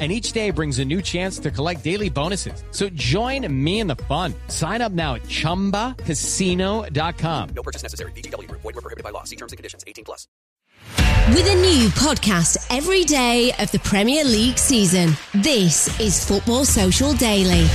and each day brings a new chance to collect daily bonuses. So join me in the fun. Sign up now at ChumbaCasino.com. No purchase necessary. VGW. Void were prohibited by law. See terms and conditions. 18 plus. With a new podcast every day of the Premier League season, this is Football Social Daily.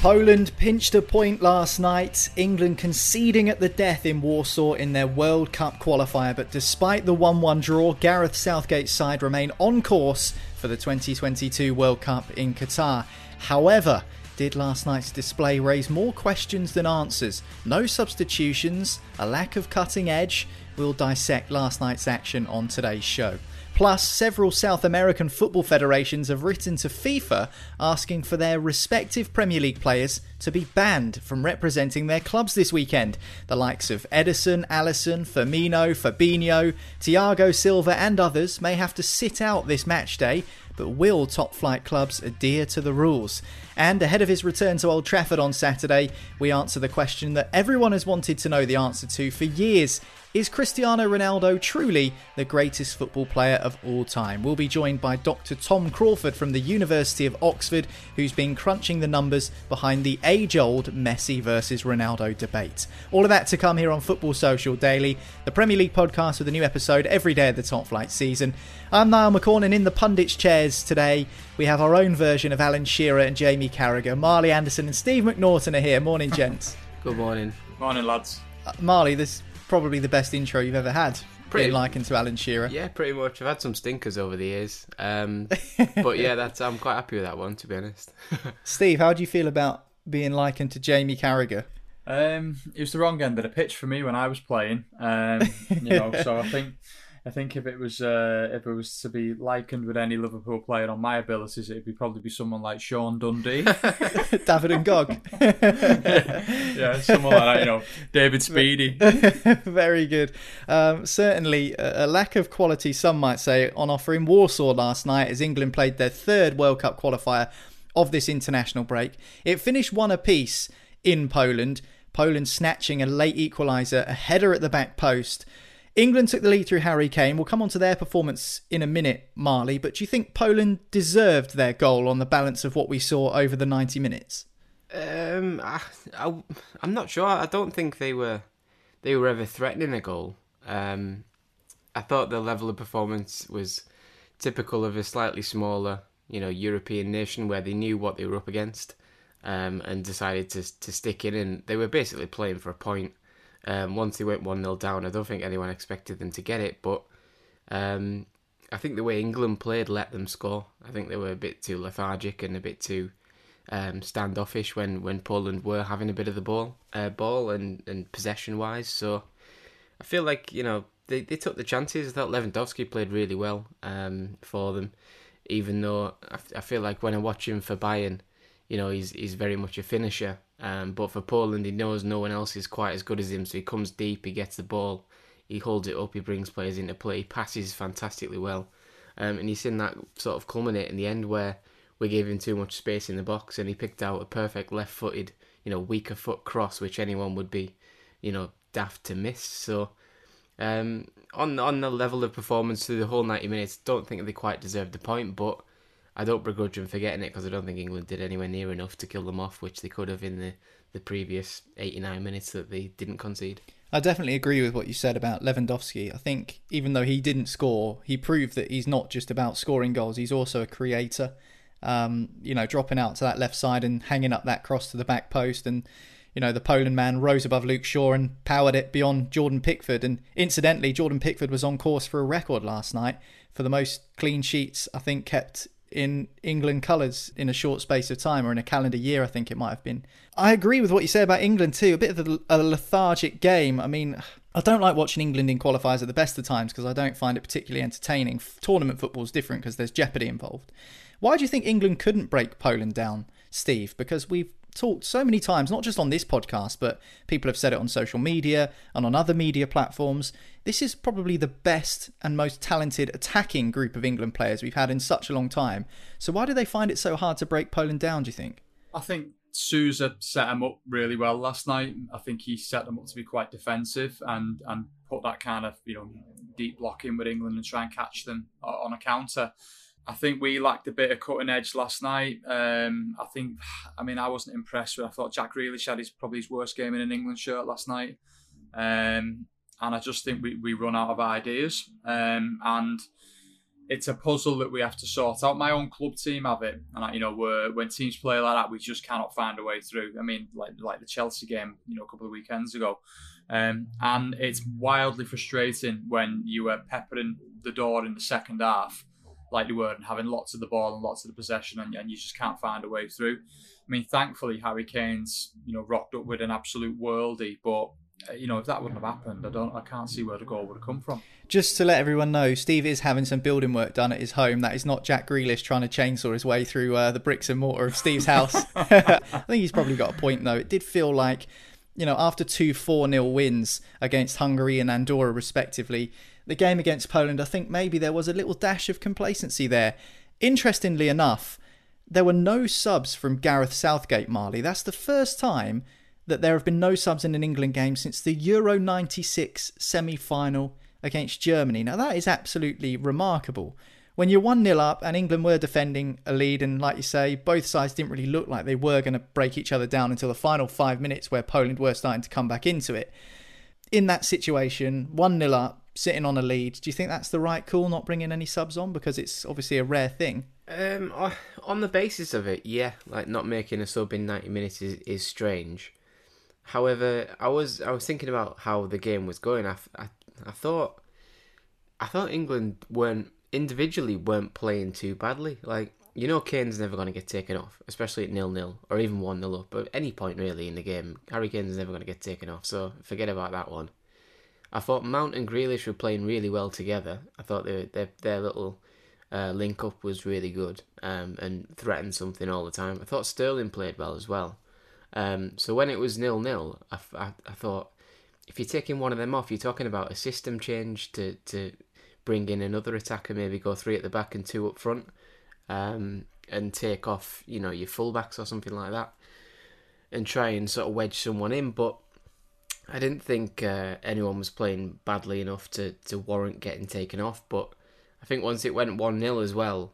Poland pinched a point last night, England conceding at the death in Warsaw in their World Cup qualifier. But despite the 1 1 draw, Gareth Southgate's side remain on course for the 2022 World Cup in Qatar. However, did last night's display raise more questions than answers? No substitutions, a lack of cutting edge. We'll dissect last night's action on today's show. Plus, several South American football federations have written to FIFA asking for their respective Premier League players to be banned from representing their clubs this weekend. The likes of Ederson, Alisson, Firmino, Fabinho, Thiago Silva, and others may have to sit out this match day but will top flight clubs adhere to the rules? And ahead of his return to Old Trafford on Saturday, we answer the question that everyone has wanted to know the answer to for years is Cristiano Ronaldo truly the greatest football player of all time? We'll be joined by Dr. Tom Crawford from the University of Oxford, who's been crunching the numbers behind the age old Messi versus Ronaldo debate. All of that to come here on Football Social Daily, the Premier League podcast with a new episode every day of the top flight season. I'm Niall McCorn, and in the pundits' chairs today, we have our own version of Alan Shearer and Jamie Carragher. Marley Anderson and Steve McNaughton are here. Morning, gents. Good morning. Morning, lads. Uh, Marley, this probably the best intro you've ever had. Pretty- Being likened to Alan Shearer. Yeah, pretty much. I've had some stinkers over the years, um, but yeah, that's I'm quite happy with that one to be honest. Steve, how do you feel about being likened to Jamie Carragher? Um, it was the wrong end of the pitch for me when I was playing. Um, you know, so I think I think if it was uh, if it was to be likened with any Liverpool player on my abilities, it'd be probably be someone like Sean Dundee. David N'Gog. yeah, someone like that. You know, David Speedy. Very good. Um, certainly, a a lack of quality, some might say, on offer in Warsaw last night as England played their third World Cup qualifier of this international break. It finished one apiece in Poland. Poland snatching a late equaliser, a header at the back post. England took the lead through Harry Kane. We'll come on to their performance in a minute, Marley, but do you think Poland deserved their goal on the balance of what we saw over the 90 minutes? Um, I, I, I'm not sure. I don't think they were they were ever threatening a goal. Um, I thought the level of performance was typical of a slightly smaller, you know, European nation where they knew what they were up against, um, and decided to to stick it in. And they were basically playing for a point. Um, once they went one 0 down, I don't think anyone expected them to get it, but um, I think the way England played let them score. I think they were a bit too lethargic and a bit too um, standoffish when, when Poland were having a bit of the ball, uh, ball and, and possession wise. So I feel like you know they, they took the chances. I thought Lewandowski played really well um, for them, even though I feel like when I watch him for Bayern, you know he's he's very much a finisher. Um, but for Poland, he knows no one else is quite as good as him, so he comes deep, he gets the ball, he holds it up, he brings players into play, he passes fantastically well, um, and he's seen that sort of culminate in the end where we gave him too much space in the box, and he picked out a perfect left-footed, you know, weaker foot cross, which anyone would be, you know, daft to miss. So um, on on the level of performance through the whole ninety minutes, don't think they quite deserved the point, but I don't begrudge them for getting it because I don't think England did anywhere near enough to kill them off, which they could have in the the previous eighty nine minutes that they didn't concede. I definitely agree with what you said about Lewandowski. I think even though he didn't score, he proved that he's not just about scoring goals, he's also a creator. Um, you know, dropping out to that left side and hanging up that cross to the back post. And, you know, the Poland man rose above Luke Shaw and powered it beyond Jordan Pickford. And incidentally, Jordan Pickford was on course for a record last night for the most clean sheets, I think, kept in England colours in a short space of time or in a calendar year, I think it might have been. I agree with what you say about England too. A bit of a lethargic game. I mean, I don't like watching England in qualifiers at the best of times because I don't find it particularly entertaining. Tournament football is different because there's jeopardy involved. Why do you think England couldn't break Poland down, Steve? Because we've talked so many times, not just on this podcast, but people have said it on social media and on other media platforms. This is probably the best and most talented attacking group of England players we've had in such a long time. So why do they find it so hard to break Poland down, do you think? I think Sousa set them up really well last night. I think he set them up to be quite defensive and, and put that kind of, you know, deep block in with England and try and catch them on a counter. I think we lacked a bit of cutting edge last night. Um, I think, I mean, I wasn't impressed with. I thought Jack Grealish had his probably his worst game in an England shirt last night, um, and I just think we, we run out of ideas. Um, and it's a puzzle that we have to sort out. My own club team have it, and I, you know, when teams play like that, we just cannot find a way through. I mean, like like the Chelsea game, you know, a couple of weekends ago, um, and it's wildly frustrating when you are peppering the door in the second half like they were and having lots of the ball and lots of the possession and, and you just can't find a way through. I mean, thankfully Harry Kane's you know rocked up with an absolute worldie, but uh, you know if that wouldn't have happened, I don't, I can't see where the goal would have come from. Just to let everyone know, Steve is having some building work done at his home. That is not Jack Grealish trying to chainsaw his way through uh, the bricks and mortar of Steve's house. I think he's probably got a point though. It did feel like you know, after two 4 0 wins against Hungary and Andorra, respectively, the game against Poland, I think maybe there was a little dash of complacency there. Interestingly enough, there were no subs from Gareth Southgate, Marley. That's the first time that there have been no subs in an England game since the Euro 96 semi final against Germany. Now, that is absolutely remarkable. When you're 1 0 up and England were defending a lead, and like you say, both sides didn't really look like they were going to break each other down until the final five minutes where Poland were starting to come back into it. In that situation, 1 0 up, sitting on a lead. Do you think that's the right call, not bringing any subs on because it's obviously a rare thing? Um, on the basis of it, yeah, like not making a sub in ninety minutes is, is strange. However, I was I was thinking about how the game was going. I, I, I thought I thought England weren't individually weren't playing too badly. Like you know, Kane's never going to get taken off, especially at nil nil or even one nil up. But at any point really in the game, Harry Kane's never going to get taken off. So forget about that one. I thought Mount and Grealish were playing really well together. I thought their their, their little uh, link up was really good um, and threatened something all the time. I thought Sterling played well as well. Um, so when it was nil nil, I, I, I, thought if you're taking one of them off, you're talking about a system change to to bring in another attacker, maybe go three at the back and two up front, um, and take off you know your fullbacks or something like that, and try and sort of wedge someone in, but I didn't think uh, anyone was playing badly enough to, to warrant getting taken off, but I think once it went 1 0 as well,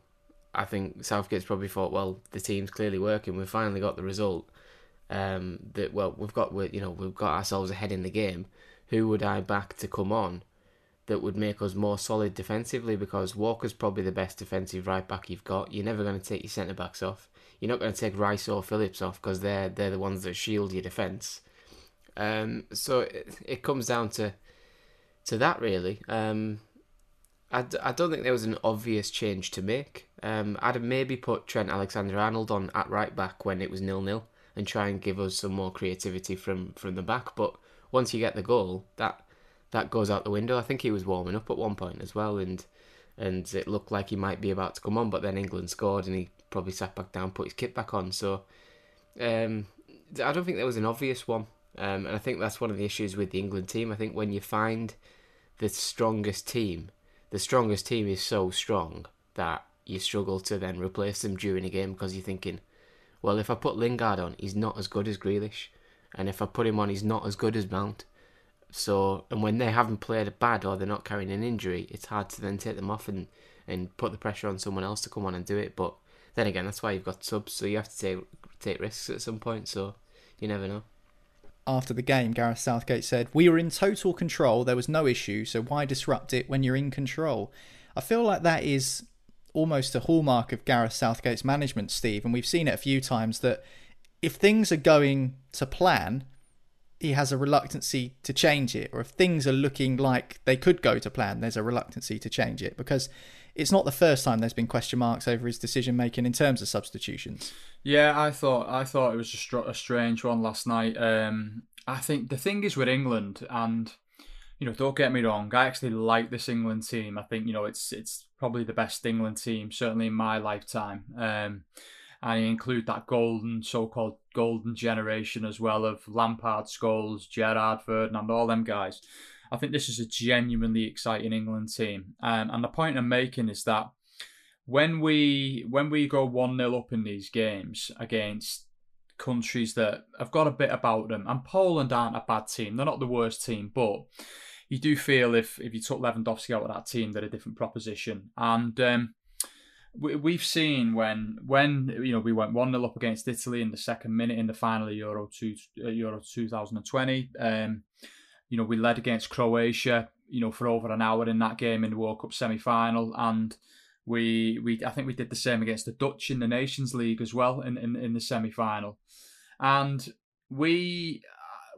I think Southgate's probably thought, well, the team's clearly working. We've finally got the result. Um, that well, we've got you know we've got ourselves ahead in the game. Who would I back to come on that would make us more solid defensively? Because Walker's probably the best defensive right back you've got. You're never going to take your centre backs off. You're not going to take Rice or Phillips off because they're they're the ones that shield your defence. Um, so it, it comes down to to that really. Um, I d- I don't think there was an obvious change to make. Um, I'd have maybe put Trent Alexander Arnold on at right back when it was nil nil and try and give us some more creativity from, from the back. But once you get the goal, that that goes out the window. I think he was warming up at one point as well, and and it looked like he might be about to come on, but then England scored and he probably sat back down, put his kit back on. So um, I don't think there was an obvious one. Um, and I think that's one of the issues with the England team. I think when you find the strongest team, the strongest team is so strong that you struggle to then replace them during a game because you're thinking, well, if I put Lingard on, he's not as good as Grealish, and if I put him on, he's not as good as Mount. So, and when they haven't played bad or they're not carrying an injury, it's hard to then take them off and, and put the pressure on someone else to come on and do it. But then again, that's why you've got subs, so you have to take take risks at some point. So you never know. After the game, Gareth Southgate said, We were in total control, there was no issue, so why disrupt it when you're in control? I feel like that is almost a hallmark of Gareth Southgate's management, Steve, and we've seen it a few times that if things are going to plan, he has a reluctancy to change it, or if things are looking like they could go to plan, there's a reluctancy to change it because it's not the first time there's been question marks over his decision making in terms of substitutions. Yeah, I thought I thought it was a, str- a strange one last night. Um, I think the thing is with England, and you know, don't get me wrong, I actually like this England team. I think you know it's it's probably the best England team, certainly in my lifetime. Um, include that golden, so-called golden generation as well of Lampard, Scholes, Gerrard, Ferdinand, all them guys. I think this is a genuinely exciting England team. Um, and the point I'm making is that when we when we go one 0 up in these games against countries that have got a bit about them, and Poland aren't a bad team. They're not the worst team, but you do feel if if you took Lewandowski out of that team, they're a different proposition. And um, we, have seen when when you know we went one 0 up against Italy in the second minute in the final of Euro two uh, Euro 2020. Um, you know we led against Croatia. You know for over an hour in that game in the World Cup semi final, and we we I think we did the same against the Dutch in the Nations League as well in in, in the semi final, and we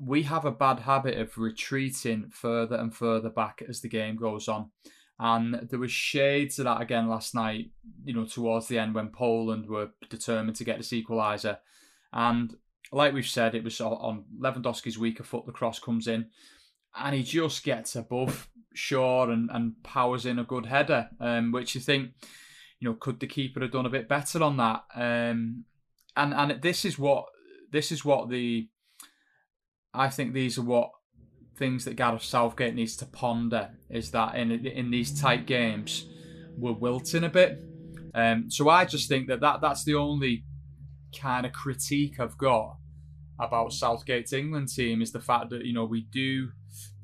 we have a bad habit of retreating further and further back as the game goes on. And there was shades of that again last night, you know, towards the end when Poland were determined to get this equaliser. And like we've said, it was on Lewandowski's weaker foot, the cross comes in, and he just gets above Shaw and, and powers in a good header, um, which you think, you know, could the keeper have done a bit better on that? Um, and and this is what this is what the I think these are what things that Gareth Southgate needs to ponder is that in in these tight games we're wilting a bit. Um, so I just think that, that that's the only kind of critique I've got about Southgate's England team is the fact that you know we do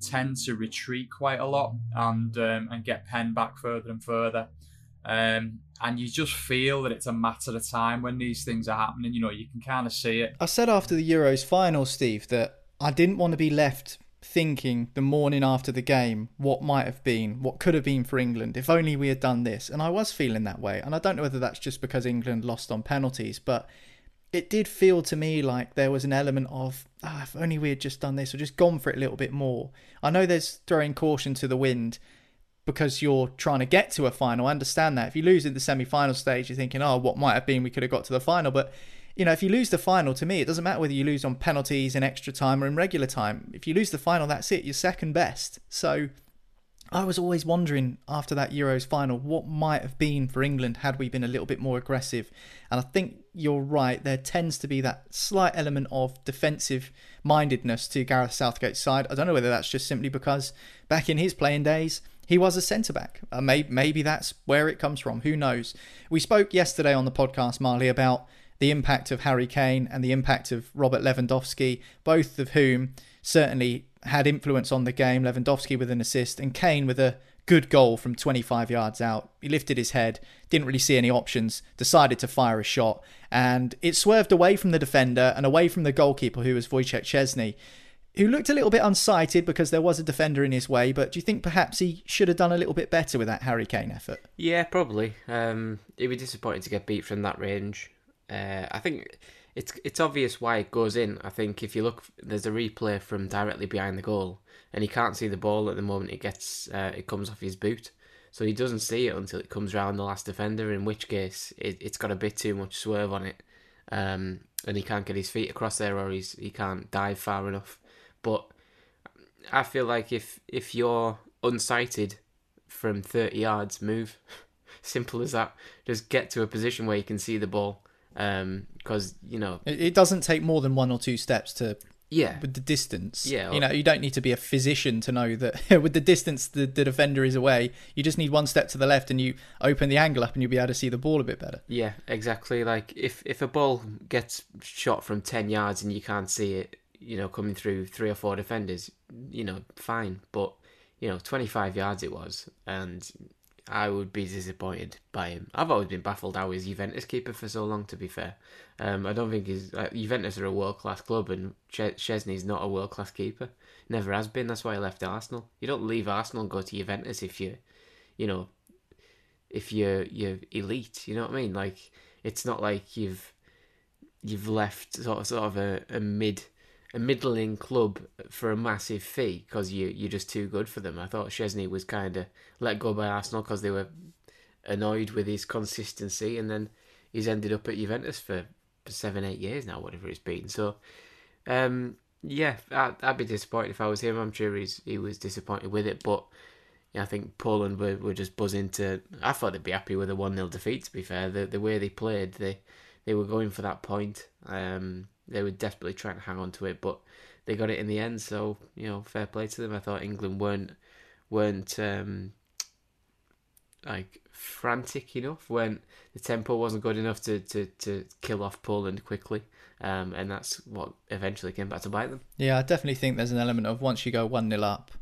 tend to retreat quite a lot and um, and get penned back further and further. Um, and you just feel that it's a matter of time when these things are happening. You know, you can kind of see it. I said after the Euros final, Steve, that I didn't want to be left thinking the morning after the game what might have been, what could have been for England if only we had done this. And I was feeling that way. And I don't know whether that's just because England lost on penalties, but it did feel to me like there was an element of, ah, if only we had just done this or just gone for it a little bit more. I know there's throwing caution to the wind because you're trying to get to a final. I understand that. If you lose in the semi final stage, you're thinking, oh, what might have been, we could have got to the final. But you know, if you lose the final, to me, it doesn't matter whether you lose on penalties in extra time or in regular time. If you lose the final, that's it. You're second best. So I was always wondering after that Euros final what might have been for England had we been a little bit more aggressive. And I think you're right. There tends to be that slight element of defensive mindedness to Gareth Southgate's side. I don't know whether that's just simply because back in his playing days, he was a centre back. Uh, maybe, maybe that's where it comes from. Who knows? We spoke yesterday on the podcast, Marley, about the impact of Harry Kane and the impact of Robert Lewandowski, both of whom certainly had influence on the game. Lewandowski with an assist and Kane with a good goal from 25 yards out. He lifted his head, didn't really see any options, decided to fire a shot, and it swerved away from the defender and away from the goalkeeper, who was Wojciech Szczesny, who looked a little bit unsighted because there was a defender in his way. But do you think perhaps he should have done a little bit better with that Harry Kane effort? Yeah, probably. Um, he'd be disappointing to get beat from that range. Uh, I think it's it's obvious why it goes in. I think if you look, there's a replay from directly behind the goal, and he can't see the ball at the moment it gets uh, it comes off his boot, so he doesn't see it until it comes around the last defender. In which case, it, has got a bit too much swerve on it, um, and he can't get his feet across there, or he's he can't dive far enough. But I feel like if if you're unsighted from 30 yards, move. Simple as that. Just get to a position where you can see the ball because um, you know it, doesn't take more than one or two steps to yeah. with the distance. Yeah you know you don't need to be a physician to know that with the distance the, the defender is away you just need one step to the left and you open the angle up and you'll be able to see the ball a bit better. Yeah exactly. Like if if a ball gets shot from 10 yards and you can't see it you know, coming through three or four defenders, you know, fine. But you know, 25 yards it was, and I would be disappointed by him. I've always been baffled how he's Juventus keeper for so long. To be fair, um, I don't think he's Juventus are a world class club, and Ch- Szczesny's not a world class keeper. Never has been. That's why he left Arsenal. You don't leave Arsenal and go to Juventus if you, you know, if you're you're elite. You know what I mean? Like it's not like you've you've left sort of sort of a, a mid a middling club for a massive fee because you you're just too good for them. I thought Szczesny was kind of let go by Arsenal because they were annoyed with his consistency, and then he's ended up at Juventus for seven eight years now, whatever it's been. So, um, yeah, I'd, I'd be disappointed if I was him. I'm sure he's he was disappointed with it, but. Yeah, I think Poland were, were just buzzing to. I thought they'd be happy with a one 0 defeat. To be fair, the the way they played, they they were going for that point. Um, they were desperately trying to hang on to it, but they got it in the end. So you know, fair play to them. I thought England weren't weren't um, like frantic enough when the tempo wasn't good enough to, to, to kill off Poland quickly. Um, and that's what eventually came back to bite them. Yeah, I definitely think there's an element of once you go 1 0 up,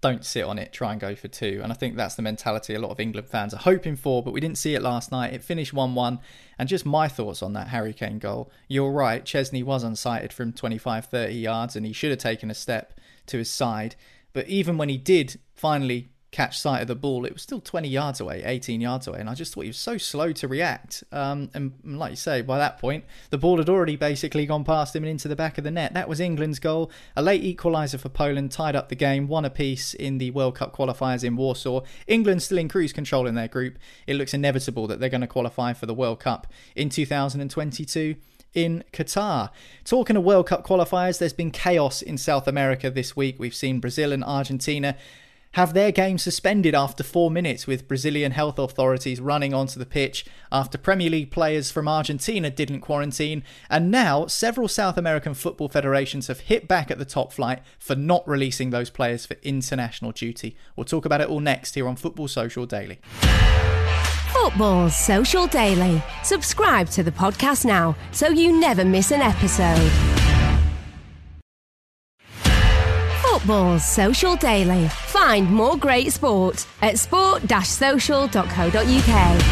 don't sit on it, try and go for two. And I think that's the mentality a lot of England fans are hoping for, but we didn't see it last night. It finished 1 1. And just my thoughts on that Harry Kane goal. You're right, Szczesny was unsighted from 25 30 yards and he should have taken a step to his side. But even when he did finally catch sight of the ball, it was still 20 yards away, 18 yards away, and I just thought he was so slow to react. Um, and like you say, by that point, the ball had already basically gone past him and into the back of the net. That was England's goal. A late equaliser for Poland tied up the game, one apiece in the World Cup qualifiers in Warsaw. England still in cruise control in their group. It looks inevitable that they're going to qualify for the World Cup in 2022 in Qatar. Talking of World Cup qualifiers, there's been chaos in South America this week. We've seen Brazil and Argentina have their game suspended after four minutes, with Brazilian health authorities running onto the pitch after Premier League players from Argentina didn't quarantine. And now, several South American football federations have hit back at the top flight for not releasing those players for international duty. We'll talk about it all next here on Football Social Daily. Football Social Daily. Subscribe to the podcast now so you never miss an episode. Football Social Daily. Find more great sport at sport-social.co.uk.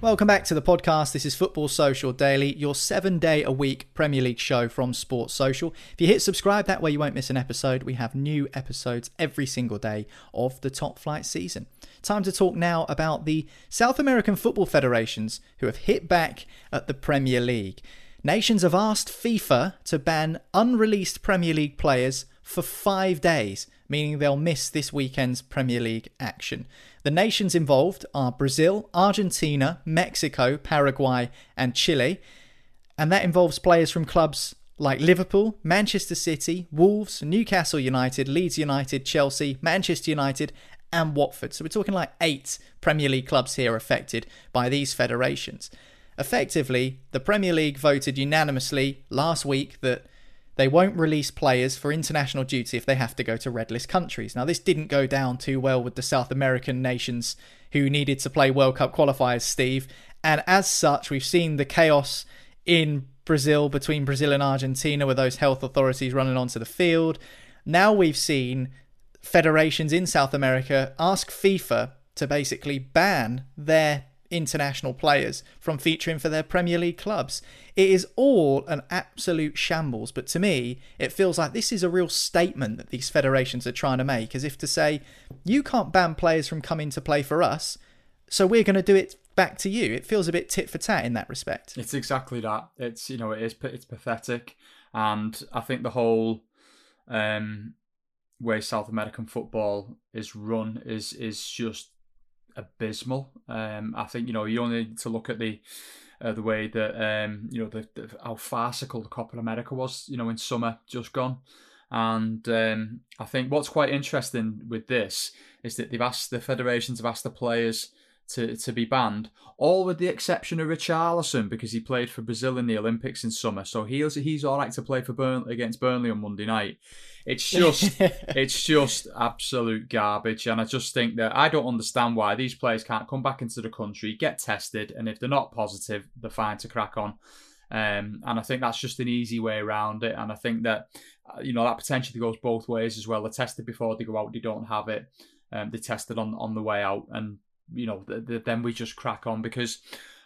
Welcome back to the podcast. This is Football Social Daily, your seven day a week Premier League show from Sports Social. If you hit subscribe, that way you won't miss an episode. We have new episodes every single day of the top flight season. Time to talk now about the South American football federations who have hit back at the Premier League. Nations have asked FIFA to ban unreleased Premier League players for five days, meaning they'll miss this weekend's Premier League action. The nations involved are Brazil, Argentina, Mexico, Paraguay, and Chile. And that involves players from clubs like Liverpool, Manchester City, Wolves, Newcastle United, Leeds United, Chelsea, Manchester United, and Watford. So we're talking like eight Premier League clubs here affected by these federations. Effectively, the Premier League voted unanimously last week that they won't release players for international duty if they have to go to red list countries. Now, this didn't go down too well with the South American nations who needed to play World Cup qualifiers, Steve. And as such, we've seen the chaos in Brazil between Brazil and Argentina with those health authorities running onto the field. Now we've seen federations in South America ask FIFA to basically ban their international players from featuring for their Premier League clubs. It is all an absolute shambles, but to me, it feels like this is a real statement that these federations are trying to make, as if to say, you can't ban players from coming to play for us, so we're going to do it back to you. It feels a bit tit for tat in that respect. It's exactly that. It's you know it is it's pathetic, and I think the whole um, way South American football is run is is just abysmal. Um, I think you know you only need to look at the uh, the way that um, you know the, the, how farcical the Copa America was. You know in summer just gone. And um, I think what's quite interesting with this is that they've asked the federations have asked the players to, to be banned, all with the exception of Richarlison because he played for Brazil in the Olympics in summer, so he's he's all right to play for Burnley against Burnley on Monday night. It's just it's just absolute garbage, and I just think that I don't understand why these players can't come back into the country, get tested, and if they're not positive, they're fine to crack on. Um, and I think that's just an easy way around it. And I think that, uh, you know, that potentially goes both ways as well. They're tested before they go out, they don't have it. Um, they tested on, on the way out. And, you know, th- th- then we just crack on because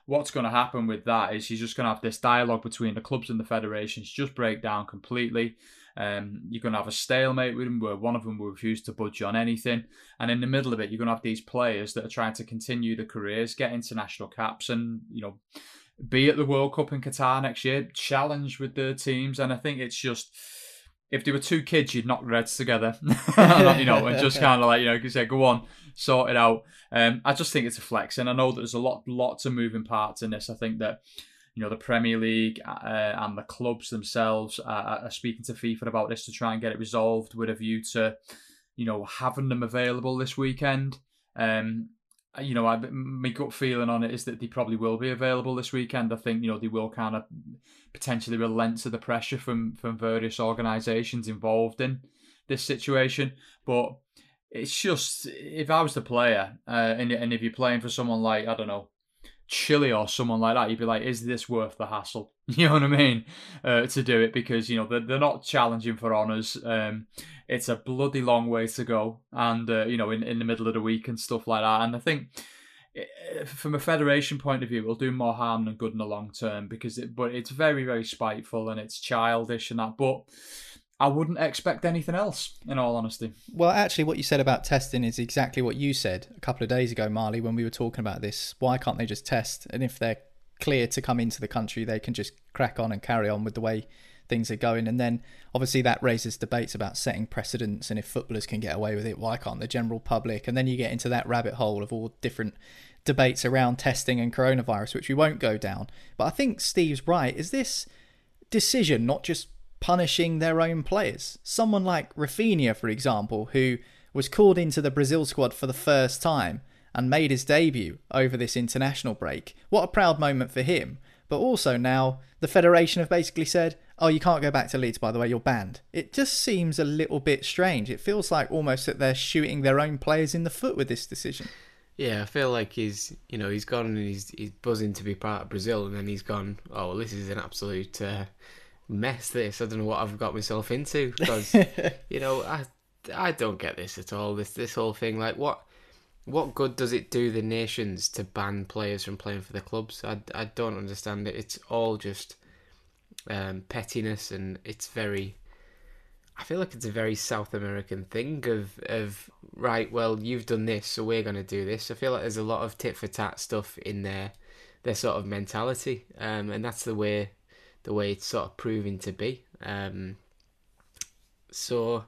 what's going to happen with that is you're just going to have this dialogue between the clubs and the federations just break down completely. Um, you're going to have a stalemate with them where one of them will refuse to budge on anything. And in the middle of it, you're going to have these players that are trying to continue their careers, get international caps, and, you know, be at the World Cup in Qatar next year, challenge with the teams. And I think it's just if there were two kids, you'd knock their heads together, you know, and just kind of like, you know, you say, go on, sort it out. Um, I just think it's a flex. And I know that there's a lot, lots of moving parts in this. I think that, you know, the Premier League uh, and the clubs themselves are, are speaking to FIFA about this to try and get it resolved with a view to, you know, having them available this weekend. Um, you know, I, my gut feeling on it is that they probably will be available this weekend. I think you know they will kind of potentially relent to the pressure from from various organisations involved in this situation. But it's just if I was the player, uh, and and if you're playing for someone like I don't know Chile or someone like that, you'd be like, is this worth the hassle? You know what I mean? Uh, to do it because you know they're, they're not challenging for honours. Um, it's a bloody long way to go, and uh, you know in, in the middle of the week and stuff like that. And I think eh, from a federation point of view, it'll do more harm than good in the long term because it, but it's very very spiteful and it's childish and that. But I wouldn't expect anything else, in all honesty. Well, actually, what you said about testing is exactly what you said a couple of days ago, Marley, when we were talking about this. Why can't they just test? And if they're clear to come into the country, they can just crack on and carry on with the way things are going. And then obviously that raises debates about setting precedents and if footballers can get away with it, why can't the general public? And then you get into that rabbit hole of all different debates around testing and coronavirus, which we won't go down. But I think Steve's right. Is this decision not just punishing their own players. Someone like Rafinha, for example, who was called into the Brazil squad for the first time and made his debut over this international break. What a proud moment for him. But also now the Federation have basically said, oh, you can't go back to Leeds, by the way, you're banned. It just seems a little bit strange. It feels like almost that they're shooting their own players in the foot with this decision. Yeah, I feel like he's, you know, he's gone and he's, he's buzzing to be part of Brazil, and then he's gone, oh, well, this is an absolute uh, mess this. I don't know what I've got myself into because you know I I don't get this at all. This this whole thing like what what good does it do the nations to ban players from playing for the clubs? I, I don't understand it. It's all just um, pettiness and it's very. I feel like it's a very South American thing of of right. Well, you've done this, so we're going to do this. I feel like there's a lot of tit for tat stuff in their their sort of mentality, um, and that's the way the way it's sort of proving to be. Um, so,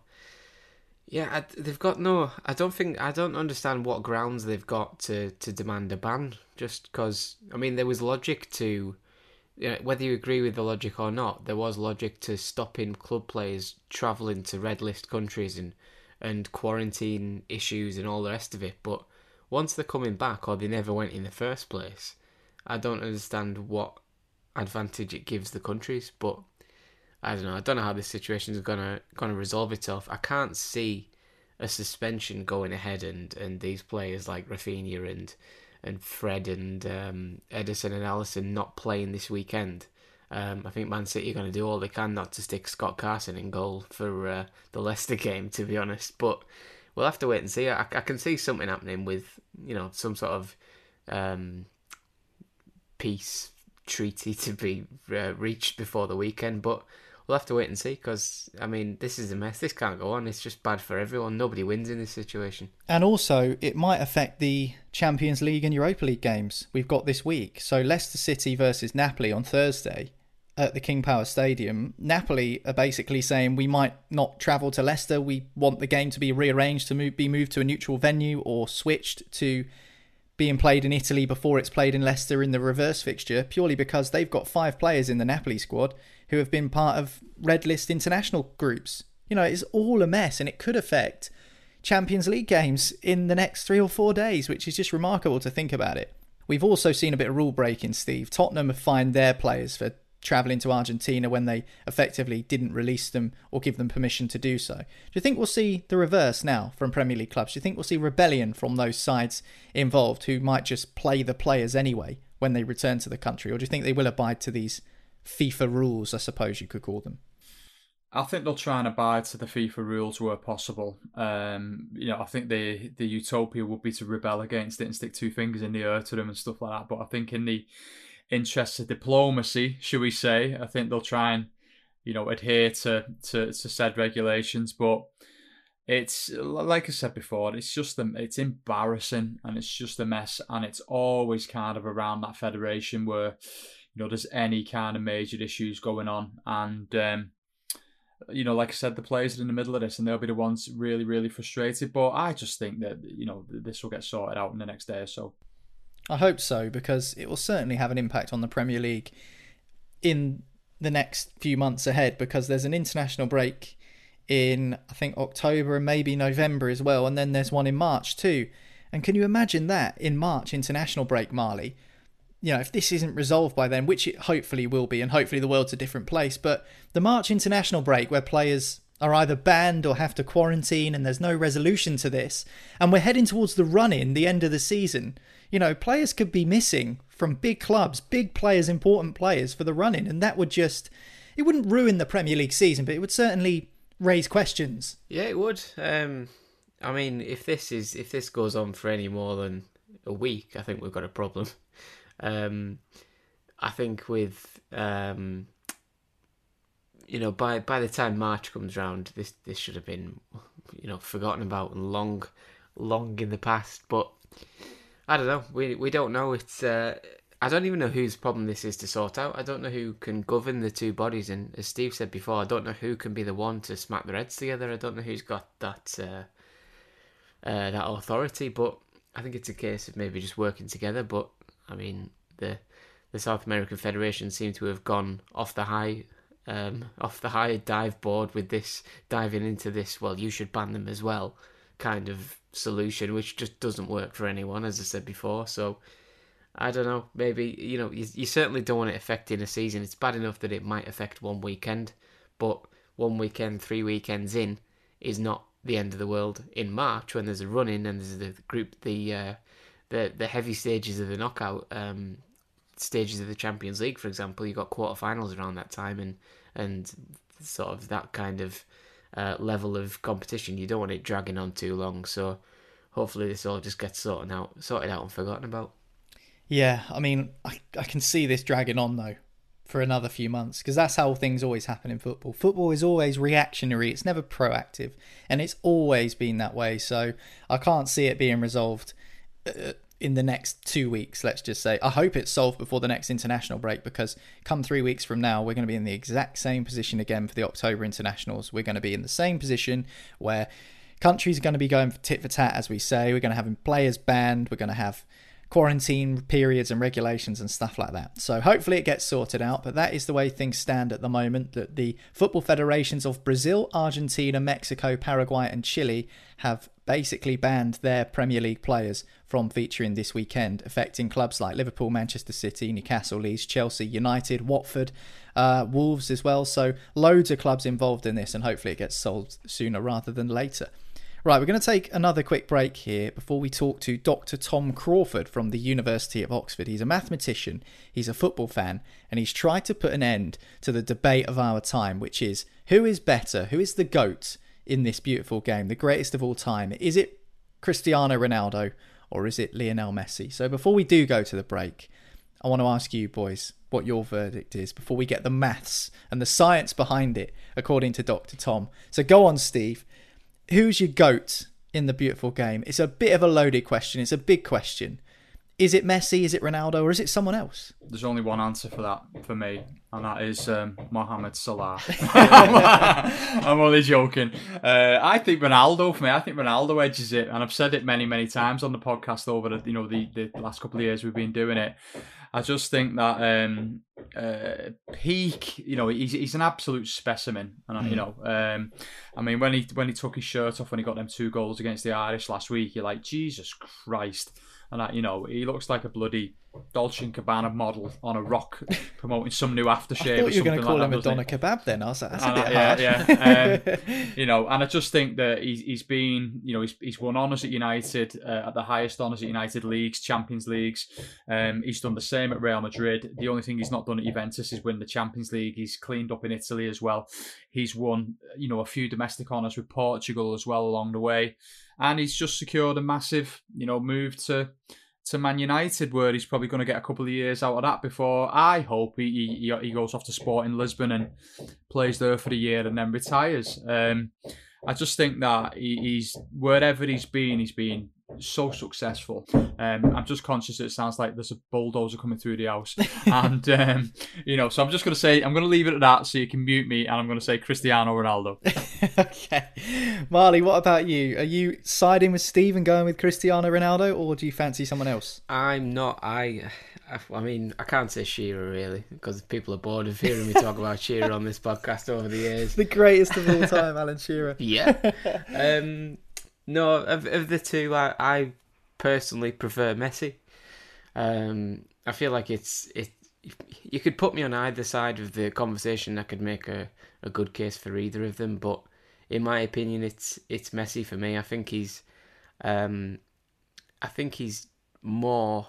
yeah, I, they've got no. I don't think I don't understand what grounds they've got to to demand a ban. Just because I mean, there was logic to. You know, whether you agree with the logic or not, there was logic to stopping club players travelling to red list countries and and quarantine issues and all the rest of it. But once they're coming back, or they never went in the first place, I don't understand what advantage it gives the countries. But I don't know. I don't know how this situation is gonna gonna resolve itself. I can't see a suspension going ahead and, and these players like Rafinha and and Fred and um, Ederson and Alisson not playing this weekend. Um, I think Man City are going to do all they can not to stick Scott Carson in goal for uh, the Leicester game, to be honest. But we'll have to wait and see. I, I can see something happening with you know some sort of um, peace treaty to be uh, reached before the weekend, but we'll have to wait and see because I mean this is a mess. This can't go on. It's just bad for everyone. Nobody wins in this situation. And also, it might affect the Champions League and Europa League games we've got this week. So Leicester City versus Napoli on Thursday at the King Power Stadium. Napoli are basically saying we might not travel to Leicester. We want the game to be rearranged to move, be moved to a neutral venue or switched to being played in Italy before it's played in Leicester in the reverse fixture, purely because they've got five players in the Napoli squad who have been part of red list international groups. You know, it's all a mess and it could affect Champions League games in the next three or four days, which is just remarkable to think about it. We've also seen a bit of rule breaking, Steve. Tottenham have fined their players for travelling to Argentina when they effectively didn't release them or give them permission to do so. Do you think we'll see the reverse now from Premier League clubs? Do you think we'll see rebellion from those sides involved who might just play the players anyway when they return to the country? Or do you think they will abide to these FIFA rules, I suppose you could call them. I think they'll try and abide to the FIFA rules where possible. Um, you know, I think the the utopia would be to rebel against it and stick two fingers in the air to them and stuff like that. But I think in the interests of diplomacy, should we say, I think they'll try and you know adhere to to, to said regulations. But it's like I said before, it's just the it's embarrassing and it's just a mess, and it's always kind of around that federation where you know there's any kind of major issues going on and. Um, you know, like I said, the players are in the middle of this and they'll be the ones really, really frustrated. But I just think that, you know, this will get sorted out in the next day or so. I hope so because it will certainly have an impact on the Premier League in the next few months ahead because there's an international break in, I think, October and maybe November as well. And then there's one in March too. And can you imagine that in March, international break, Marley? you know, if this isn't resolved by then, which it hopefully will be, and hopefully the world's a different place, but the March international break where players are either banned or have to quarantine and there's no resolution to this, and we're heading towards the run in, the end of the season, you know, players could be missing from big clubs, big players, important players for the run in, and that would just, it wouldn't ruin the Premier League season, but it would certainly raise questions. Yeah, it would. Um, I mean, if this is if this goes on for any more than a week, I think we've got a problem. Um, I think with um, you know by by the time March comes round, this this should have been you know forgotten about and long long in the past. But I don't know. We we don't know. It's uh, I don't even know whose problem this is to sort out. I don't know who can govern the two bodies. And as Steve said before, I don't know who can be the one to smack their heads together. I don't know who's got that uh, uh, that authority. But I think it's a case of maybe just working together. But I mean, the the South American Federation seem to have gone off the high um, off the high dive board with this diving into this. Well, you should ban them as well, kind of solution, which just doesn't work for anyone, as I said before. So I don't know. Maybe you know you, you certainly don't want it affecting a season. It's bad enough that it might affect one weekend, but one weekend, three weekends in, is not the end of the world. In March, when there's a run in and there's the group, the uh, the the heavy stages of the knockout um, stages of the Champions League, for example, you've got quarterfinals around that time, and and sort of that kind of uh, level of competition. You don't want it dragging on too long. So hopefully this all just gets sorted out, sorted out and forgotten about. Yeah, I mean, I, I can see this dragging on though for another few months because that's how things always happen in football. Football is always reactionary, it's never proactive, and it's always been that way. So I can't see it being resolved uh, in the next two weeks, let's just say. I hope it's solved before the next international break because come three weeks from now, we're going to be in the exact same position again for the October internationals. We're going to be in the same position where countries are going to be going for tit for tat, as we say. We're going to have players banned. We're going to have quarantine periods and regulations and stuff like that. So hopefully it gets sorted out, but that is the way things stand at the moment that the football federations of Brazil, Argentina, Mexico, Paraguay and Chile have basically banned their Premier League players from featuring this weekend, affecting clubs like Liverpool, Manchester City, Newcastle, Leeds, Chelsea, United, Watford, uh, Wolves as well. So loads of clubs involved in this, and hopefully it gets solved sooner rather than later. Right, we're going to take another quick break here before we talk to Dr. Tom Crawford from the University of Oxford. He's a mathematician, he's a football fan, and he's tried to put an end to the debate of our time, which is who is better, who is the GOAT in this beautiful game, the greatest of all time? Is it Cristiano Ronaldo or is it Lionel Messi? So before we do go to the break, I want to ask you boys what your verdict is before we get the maths and the science behind it, according to Dr. Tom. So go on, Steve who's your goat in the beautiful game? It's a bit of a loaded question. It's a big question. Is it Messi? Is it Ronaldo? Or is it someone else? There's only one answer for that for me, and that is um, Mohamed Salah. I'm only joking. Uh, I think Ronaldo for me. I think Ronaldo edges it, and I've said it many, many times on the podcast over the you know the, the last couple of years we've been doing it. I just think that um, uh, peak, you know, he's he's an absolute specimen, and mm. you know, um, I mean, when he when he took his shirt off when he got them two goals against the Irish last week, you're like, Jesus Christ, and I, you know he looks like a bloody Dolce and Gabbana model on a rock promoting some new aftershave. I thought you were going to call like him that, a doner kebab then. I was like, that's a And, bit yeah, hard. yeah. Um, you know, and I just think that he's, he's been, you know, he's, he's won honours at United, uh, at the highest honours at United leagues, Champions Leagues. Um, he's done the same at Real Madrid. The only thing he's not done at Juventus is win the Champions League. He's cleaned up in Italy as well. He's won, you know, a few domestic honours with Portugal as well along the way, and he's just secured a massive, you know, move to to Man United, where he's probably going to get a couple of years out of that before I hope he he, he goes off to Sporting Lisbon and plays there for a year and then retires. Um, I just think that he, he's wherever he's been, he's been so successful. Um, I'm just conscious that it sounds like there's a bulldozer coming through the house, and um, you know, so I'm just going to say I'm going to leave it at that, so you can mute me, and I'm going to say Cristiano Ronaldo. okay. Marley, what about you? Are you siding with Steve and going with Cristiano Ronaldo, or do you fancy someone else? I'm not. I. I mean, I can't say Shearer really because people are bored of hearing me talk about Shearer on this podcast over the years. The greatest of all time, Alan Shearer. Yeah. Um, no, of, of the two, I, I personally prefer Messi. Um, I feel like it's it. You could put me on either side of the conversation. I could make a, a good case for either of them, but in my opinion, it's it's Messi for me. I think he's, um, I think he's more.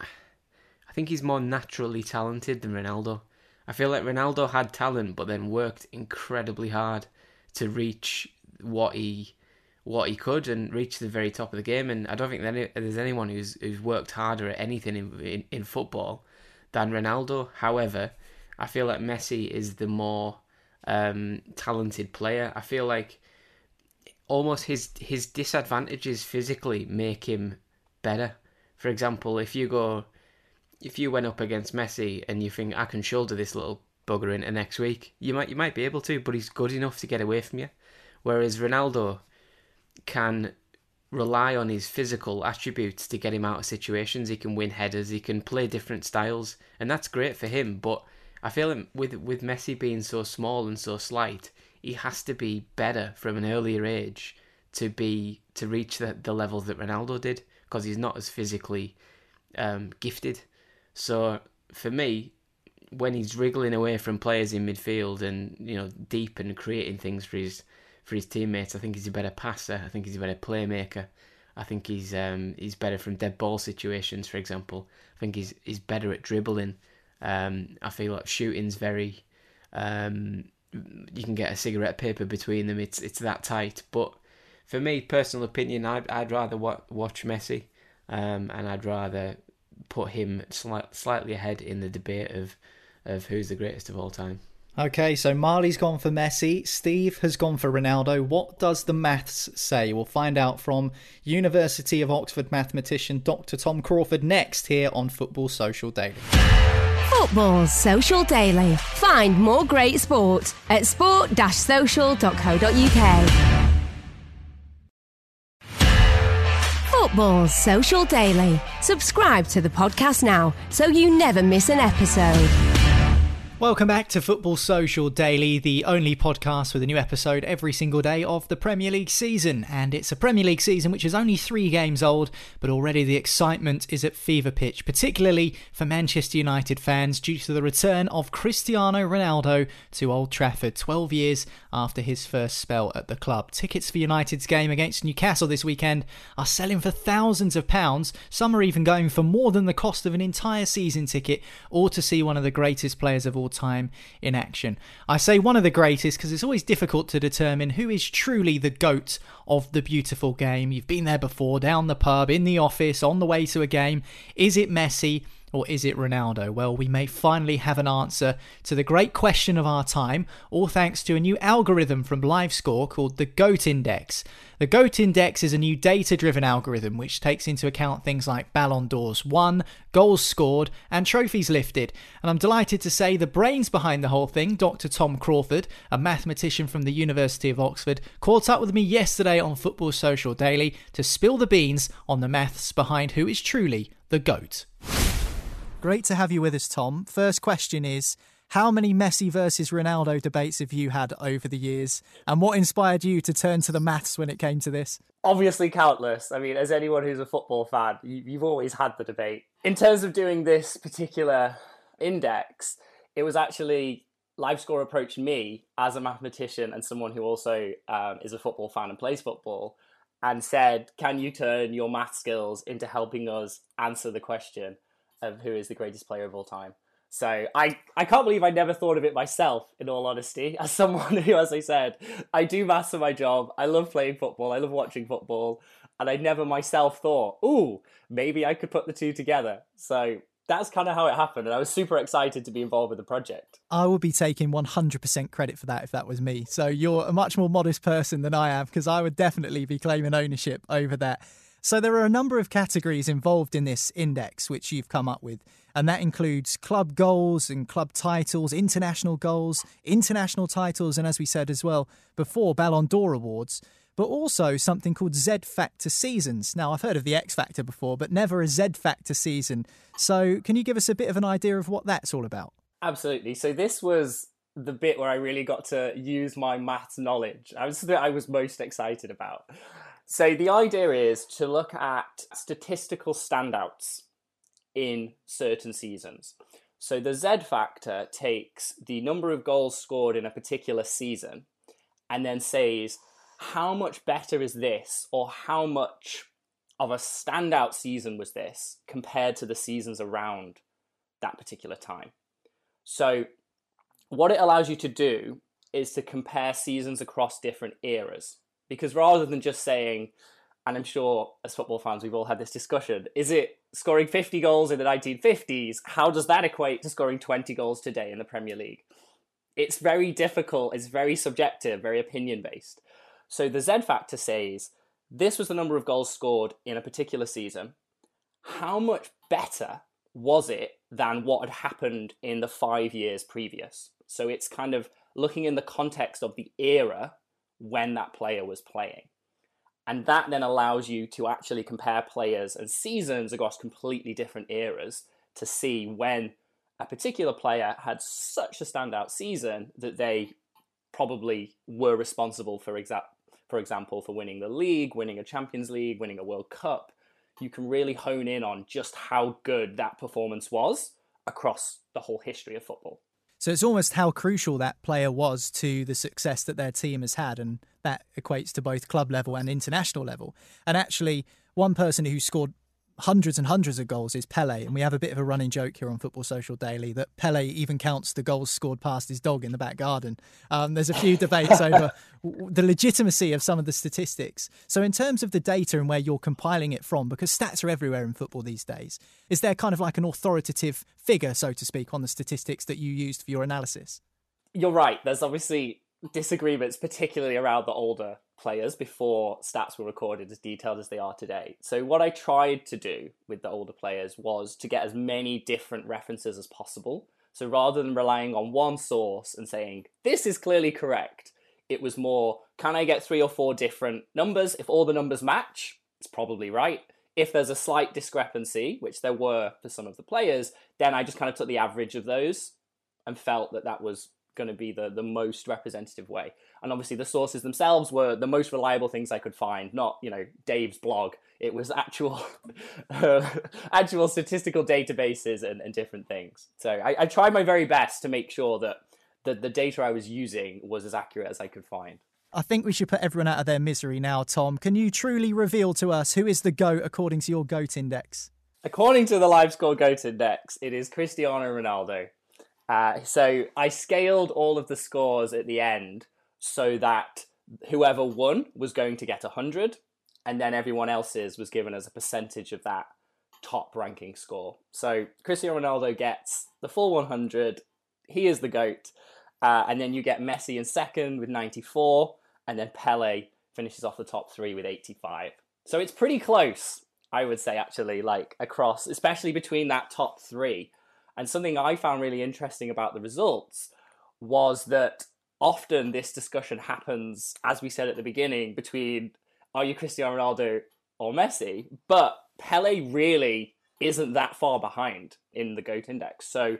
I think he's more naturally talented than Ronaldo. I feel like Ronaldo had talent, but then worked incredibly hard to reach what he what he could and reach the very top of the game. And I don't think there's anyone who's who's worked harder at anything in, in, in football than Ronaldo. However, I feel like Messi is the more um, talented player. I feel like almost his his disadvantages physically make him better. For example, if you go, if you went up against Messi and you think I can shoulder this little bugger into next week, you might you might be able to, but he's good enough to get away from you. Whereas Ronaldo can rely on his physical attributes to get him out of situations. He can win headers, he can play different styles, and that's great for him. But I feel with with Messi being so small and so slight, he has to be better from an earlier age to be to reach the the levels that Ronaldo did because he's not as physically um, gifted. So for me, when he's wriggling away from players in midfield and you know deep and creating things for his for his teammates, I think he's a better passer. I think he's a better playmaker. I think he's um, he's better from dead ball situations, for example. I think he's he's better at dribbling. Um, I feel like shooting's very. Um, you can get a cigarette paper between them. It's it's that tight. But for me, personal opinion, I'd I'd rather wa- watch Messi, um, and I'd rather put him sli- slightly ahead in the debate of of who's the greatest of all time. Okay, so Marley's gone for Messi. Steve has gone for Ronaldo. What does the maths say? We'll find out from University of Oxford mathematician Dr. Tom Crawford next here on Football Social Daily. Football Social Daily. Find more great sport at sport-social.co.uk. Football Social Daily. Subscribe to the podcast now so you never miss an episode. Welcome back to Football Social Daily, the only podcast with a new episode every single day of the Premier League season. And it's a Premier League season which is only three games old, but already the excitement is at fever pitch, particularly for Manchester United fans due to the return of Cristiano Ronaldo to Old Trafford 12 years after his first spell at the club. Tickets for United's game against Newcastle this weekend are selling for thousands of pounds. Some are even going for more than the cost of an entire season ticket, or to see one of the greatest players of all time in action. I say one of the greatest because it's always difficult to determine who is truly the GOAT of the beautiful game. You've been there before, down the pub, in the office, on the way to a game. Is it Messi? Or is it Ronaldo? Well, we may finally have an answer to the great question of our time, all thanks to a new algorithm from LiveScore called the GOAT Index. The GOAT Index is a new data driven algorithm which takes into account things like Ballon d'Ors won, goals scored, and trophies lifted. And I'm delighted to say the brains behind the whole thing, Dr. Tom Crawford, a mathematician from the University of Oxford, caught up with me yesterday on Football Social Daily to spill the beans on the maths behind who is truly the GOAT. Great to have you with us, Tom. First question is How many Messi versus Ronaldo debates have you had over the years? And what inspired you to turn to the maths when it came to this? Obviously, countless. I mean, as anyone who's a football fan, you've always had the debate. In terms of doing this particular index, it was actually LiveScore approached me as a mathematician and someone who also um, is a football fan and plays football and said, Can you turn your math skills into helping us answer the question of who is the greatest player of all time? So I, I can't believe I never thought of it myself, in all honesty, as someone who, as I said, I do maths for my job. I love playing football. I love watching football. And I never myself thought, ooh, maybe I could put the two together. So that's kind of how it happened. And I was super excited to be involved with the project. I would be taking 100% credit for that if that was me. So you're a much more modest person than I am because I would definitely be claiming ownership over that. So there are a number of categories involved in this index which you've come up with, and that includes club goals and club titles, international goals, international titles, and as we said as well before, Ballon d'Or awards but also something called Z Factor seasons. Now, I've heard of the X Factor before, but never a Z Factor season. So, can you give us a bit of an idea of what that's all about? Absolutely. So, this was the bit where I really got to use my maths knowledge. I was the I was most excited about. So, the idea is to look at statistical standouts in certain seasons. So, the Z factor takes the number of goals scored in a particular season and then says how much better is this, or how much of a standout season was this compared to the seasons around that particular time? So, what it allows you to do is to compare seasons across different eras. Because rather than just saying, and I'm sure as football fans we've all had this discussion, is it scoring 50 goals in the 1950s? How does that equate to scoring 20 goals today in the Premier League? It's very difficult, it's very subjective, very opinion based. So the Z factor says this was the number of goals scored in a particular season. How much better was it than what had happened in the five years previous? So it's kind of looking in the context of the era when that player was playing. And that then allows you to actually compare players and seasons across completely different eras to see when a particular player had such a standout season that they probably were responsible for exa- for example, for winning the league, winning a Champions League, winning a World Cup, you can really hone in on just how good that performance was across the whole history of football. So it's almost how crucial that player was to the success that their team has had, and that equates to both club level and international level. And actually, one person who scored hundreds and hundreds of goals is Pele. And we have a bit of a running joke here on Football Social Daily that Pele even counts the goals scored past his dog in the back garden. Um, there's a few debates over the legitimacy of some of the statistics. So, in terms of the data and where you're compiling it from, because stats are everywhere in football these days, is there kind of like an authoritative figure, so to speak, on the statistics that you used for your analysis? You're right. There's obviously disagreements, particularly around the older players before stats were recorded as detailed as they are today. So, what I tried to do with the older players was to get as many different references as possible. So, rather than relying on one source and saying, this is clearly correct, it was more, can I get three or four different numbers? If all the numbers match, it's probably right. If there's a slight discrepancy, which there were for some of the players, then I just kind of took the average of those and felt that that was going to be the, the most representative way. And obviously, the sources themselves were the most reliable things I could find, not you know Dave's blog. It was actual uh, actual statistical databases and, and different things. So I, I tried my very best to make sure that the, the data I was using was as accurate as I could find. I think we should put everyone out of their misery now, Tom. Can you truly reveal to us who is the GOAT according to your GOAT index? According to the LiveScore GOAT index, it is Cristiano Ronaldo. Uh, so I scaled all of the scores at the end so that whoever won was going to get 100, and then everyone else's was given as a percentage of that top ranking score. So Cristiano Ronaldo gets the full 100. He is the GOAT. Uh, and then you get Messi in second with 94, and then Pele finishes off the top three with 85. So it's pretty close, I would say, actually, like across, especially between that top three. And something I found really interesting about the results was that often this discussion happens, as we said at the beginning, between are you Cristiano Ronaldo or Messi? But Pele really isn't that far behind in the GOAT index. So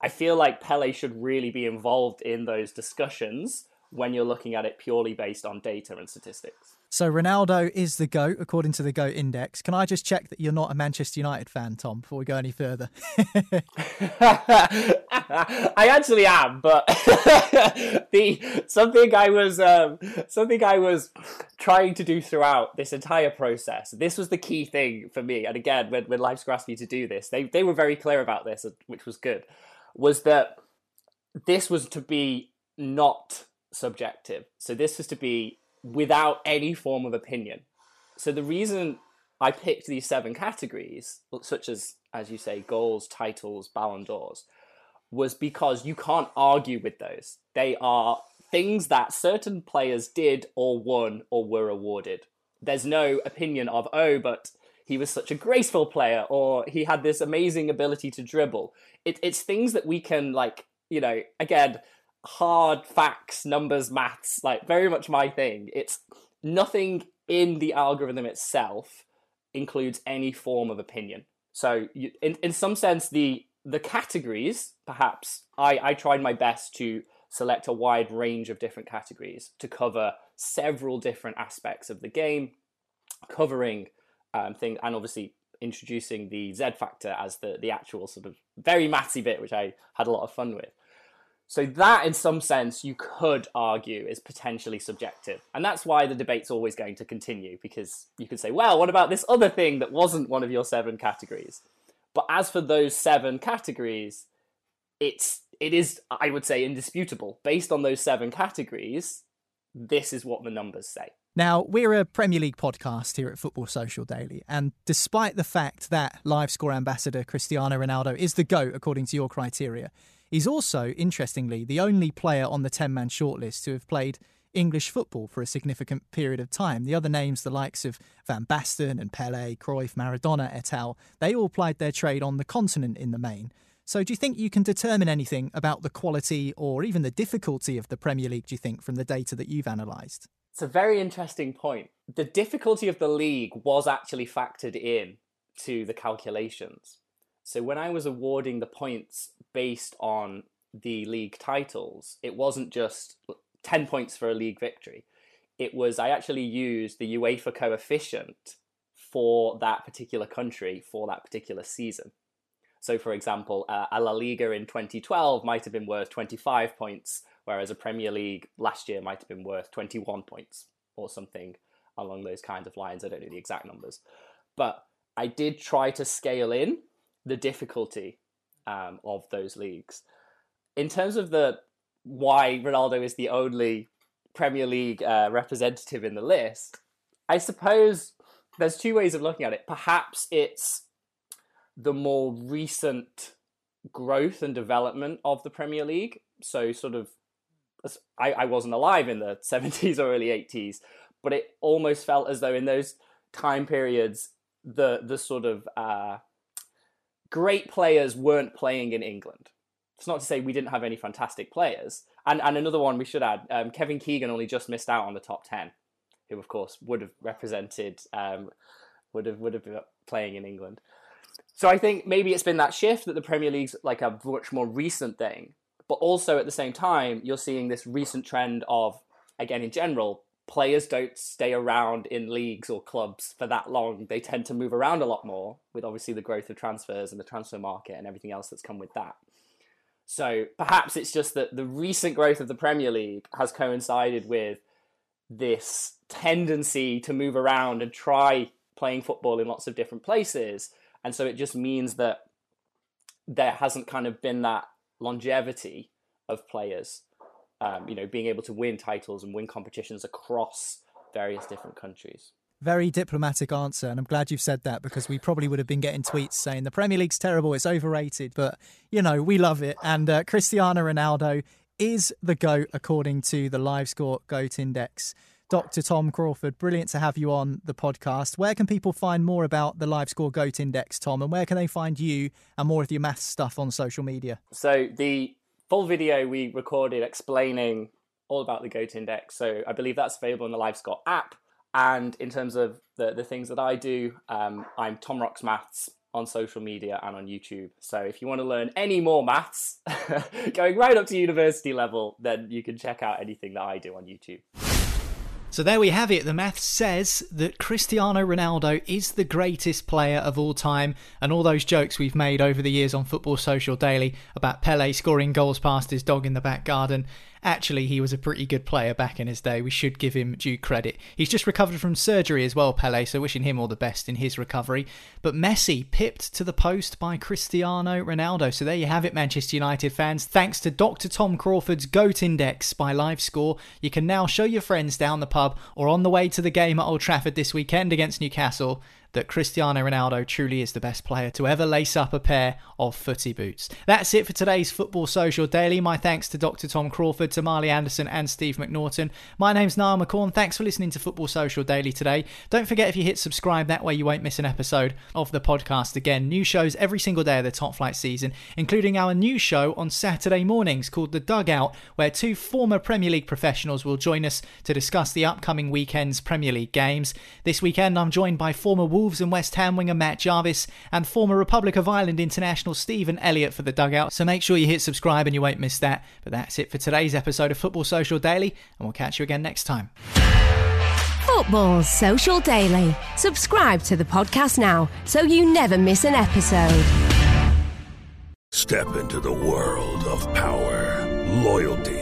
I feel like Pele should really be involved in those discussions when you're looking at it purely based on data and statistics. So Ronaldo is the GOAT according to the GOAT index. Can I just check that you're not a Manchester United fan, Tom, before we go any further? I actually am, but the something I was um, something I was trying to do throughout this entire process. This was the key thing for me. And again, when when Life's asked me to do this, they they were very clear about this, which was good. Was that this was to be not subjective. So this was to be without any form of opinion. So the reason I picked these seven categories, such as, as you say, goals, titles, Ballon d'Ors, was because you can't argue with those. They are things that certain players did or won or were awarded. There's no opinion of, oh, but he was such a graceful player or he had this amazing ability to dribble. It, it's things that we can, like, you know, again, hard facts, numbers, maths, like very much my thing. It's nothing in the algorithm itself includes any form of opinion. So, you, in in some sense, the the categories, perhaps, I I tried my best to select a wide range of different categories to cover several different aspects of the game, covering um, thing, and obviously introducing the Z factor as the the actual sort of very mathsy bit, which I had a lot of fun with. So that, in some sense, you could argue is potentially subjective, and that's why the debate's always going to continue because you could say, well, what about this other thing that wasn't one of your seven categories? But as for those seven categories, it's it is, I would say, indisputable. Based on those seven categories, this is what the numbers say. Now, we're a Premier League podcast here at Football Social Daily, and despite the fact that LiveScore ambassador Cristiano Ronaldo is the GOAT according to your criteria, He's also, interestingly, the only player on the 10 man shortlist to have played English football for a significant period of time. The other names, the likes of Van Basten and Pele, Cruyff, Maradona, et al., they all plied their trade on the continent in the main. So, do you think you can determine anything about the quality or even the difficulty of the Premier League, do you think, from the data that you've analysed? It's a very interesting point. The difficulty of the league was actually factored in to the calculations. So when I was awarding the points based on the league titles, it wasn't just 10 points for a league victory. It was, I actually used the UEFA coefficient for that particular country for that particular season. So, for example, uh, a La Liga in 2012 might have been worth 25 points, whereas a Premier League last year might have been worth 21 points or something along those kinds of lines. I don't know the exact numbers. But I did try to scale in the difficulty um, of those leagues. In terms of the why Ronaldo is the only Premier League uh, representative in the list, I suppose there's two ways of looking at it. Perhaps it's the more recent growth and development of the Premier League. So, sort of, I, I wasn't alive in the 70s or early 80s, but it almost felt as though in those time periods, the the sort of uh, great players weren't playing in England. It's not to say we didn't have any fantastic players. And and another one we should add, um, Kevin Keegan only just missed out on the top ten, who of course would have represented, um, would have would have been playing in England. So I think maybe it's been that shift that the Premier League's like a much more recent thing, but also at the same time you're seeing this recent trend of again in general players don't stay around in leagues or clubs for that long. They tend to move around a lot more with obviously the growth of transfers and the transfer market and everything else that's come with that. So perhaps it's just that the recent growth of the Premier League has coincided with this tendency to move around and try playing football in lots of different places. And so it just means that there hasn't kind of been that longevity of players um, you know, being able to win titles and win competitions across various different countries. Very diplomatic answer, and I'm glad you've said that because we probably would have been getting tweets saying the Premier League's terrible, it's overrated, but you know, we love it. And uh, Cristiano Ronaldo is the GOAT according to the LiveScore GOAT Index. Dr. Tom Crawford, brilliant to have you on the podcast. Where can people find more about the LiveScore GOAT Index, Tom, and where can they find you and more of your maths stuff on social media? So the full video we recorded explaining all about the GOAT index. So I believe that's available in the LiveScore app. And in terms of the, the things that I do, um, I'm Tom Rocks Maths on social media and on YouTube. So if you want to learn any more maths, going right up to university level, then you can check out anything that I do on YouTube. So there we have it. The math says that Cristiano Ronaldo is the greatest player of all time, and all those jokes we've made over the years on Football Social Daily about Pele scoring goals past his dog in the back garden actually he was a pretty good player back in his day. We should give him due credit. He's just recovered from surgery as well, Pele, so wishing him all the best in his recovery. But Messi pipped to the post by Cristiano Ronaldo. So there you have it, Manchester United fans. Thanks to Dr. Tom Crawford's GOAT Index by LiveScore, you can now show your friends down the pub or on the way to the game at Old Trafford this weekend against Newcastle that Cristiano Ronaldo truly is the best player to ever lace up a pair of footy boots. That's it for today's Football Social Daily. My thanks to Dr. Tom Crawford, to Marley Anderson, and Steve McNaughton. My name's Niall McCorn. Thanks for listening to Football Social Daily today. Don't forget if you hit subscribe, that way you won't miss an episode of the podcast again. New shows every single day of the top flight season, including our new show on Saturday mornings called The Dugout, where two former Premier League professionals will join us to discuss the upcoming weekend's Premier League games. This weekend, I'm joined by former Wolves and West Ham winger Matt Jarvis and former Republic of Ireland international Stephen Elliott for the dugout. So make sure you hit subscribe and you won't miss that. But that's it for today's episode of Football Social Daily, and we'll catch you again next time. Football Social Daily. Subscribe to the podcast now so you never miss an episode. Step into the world of power, loyalty,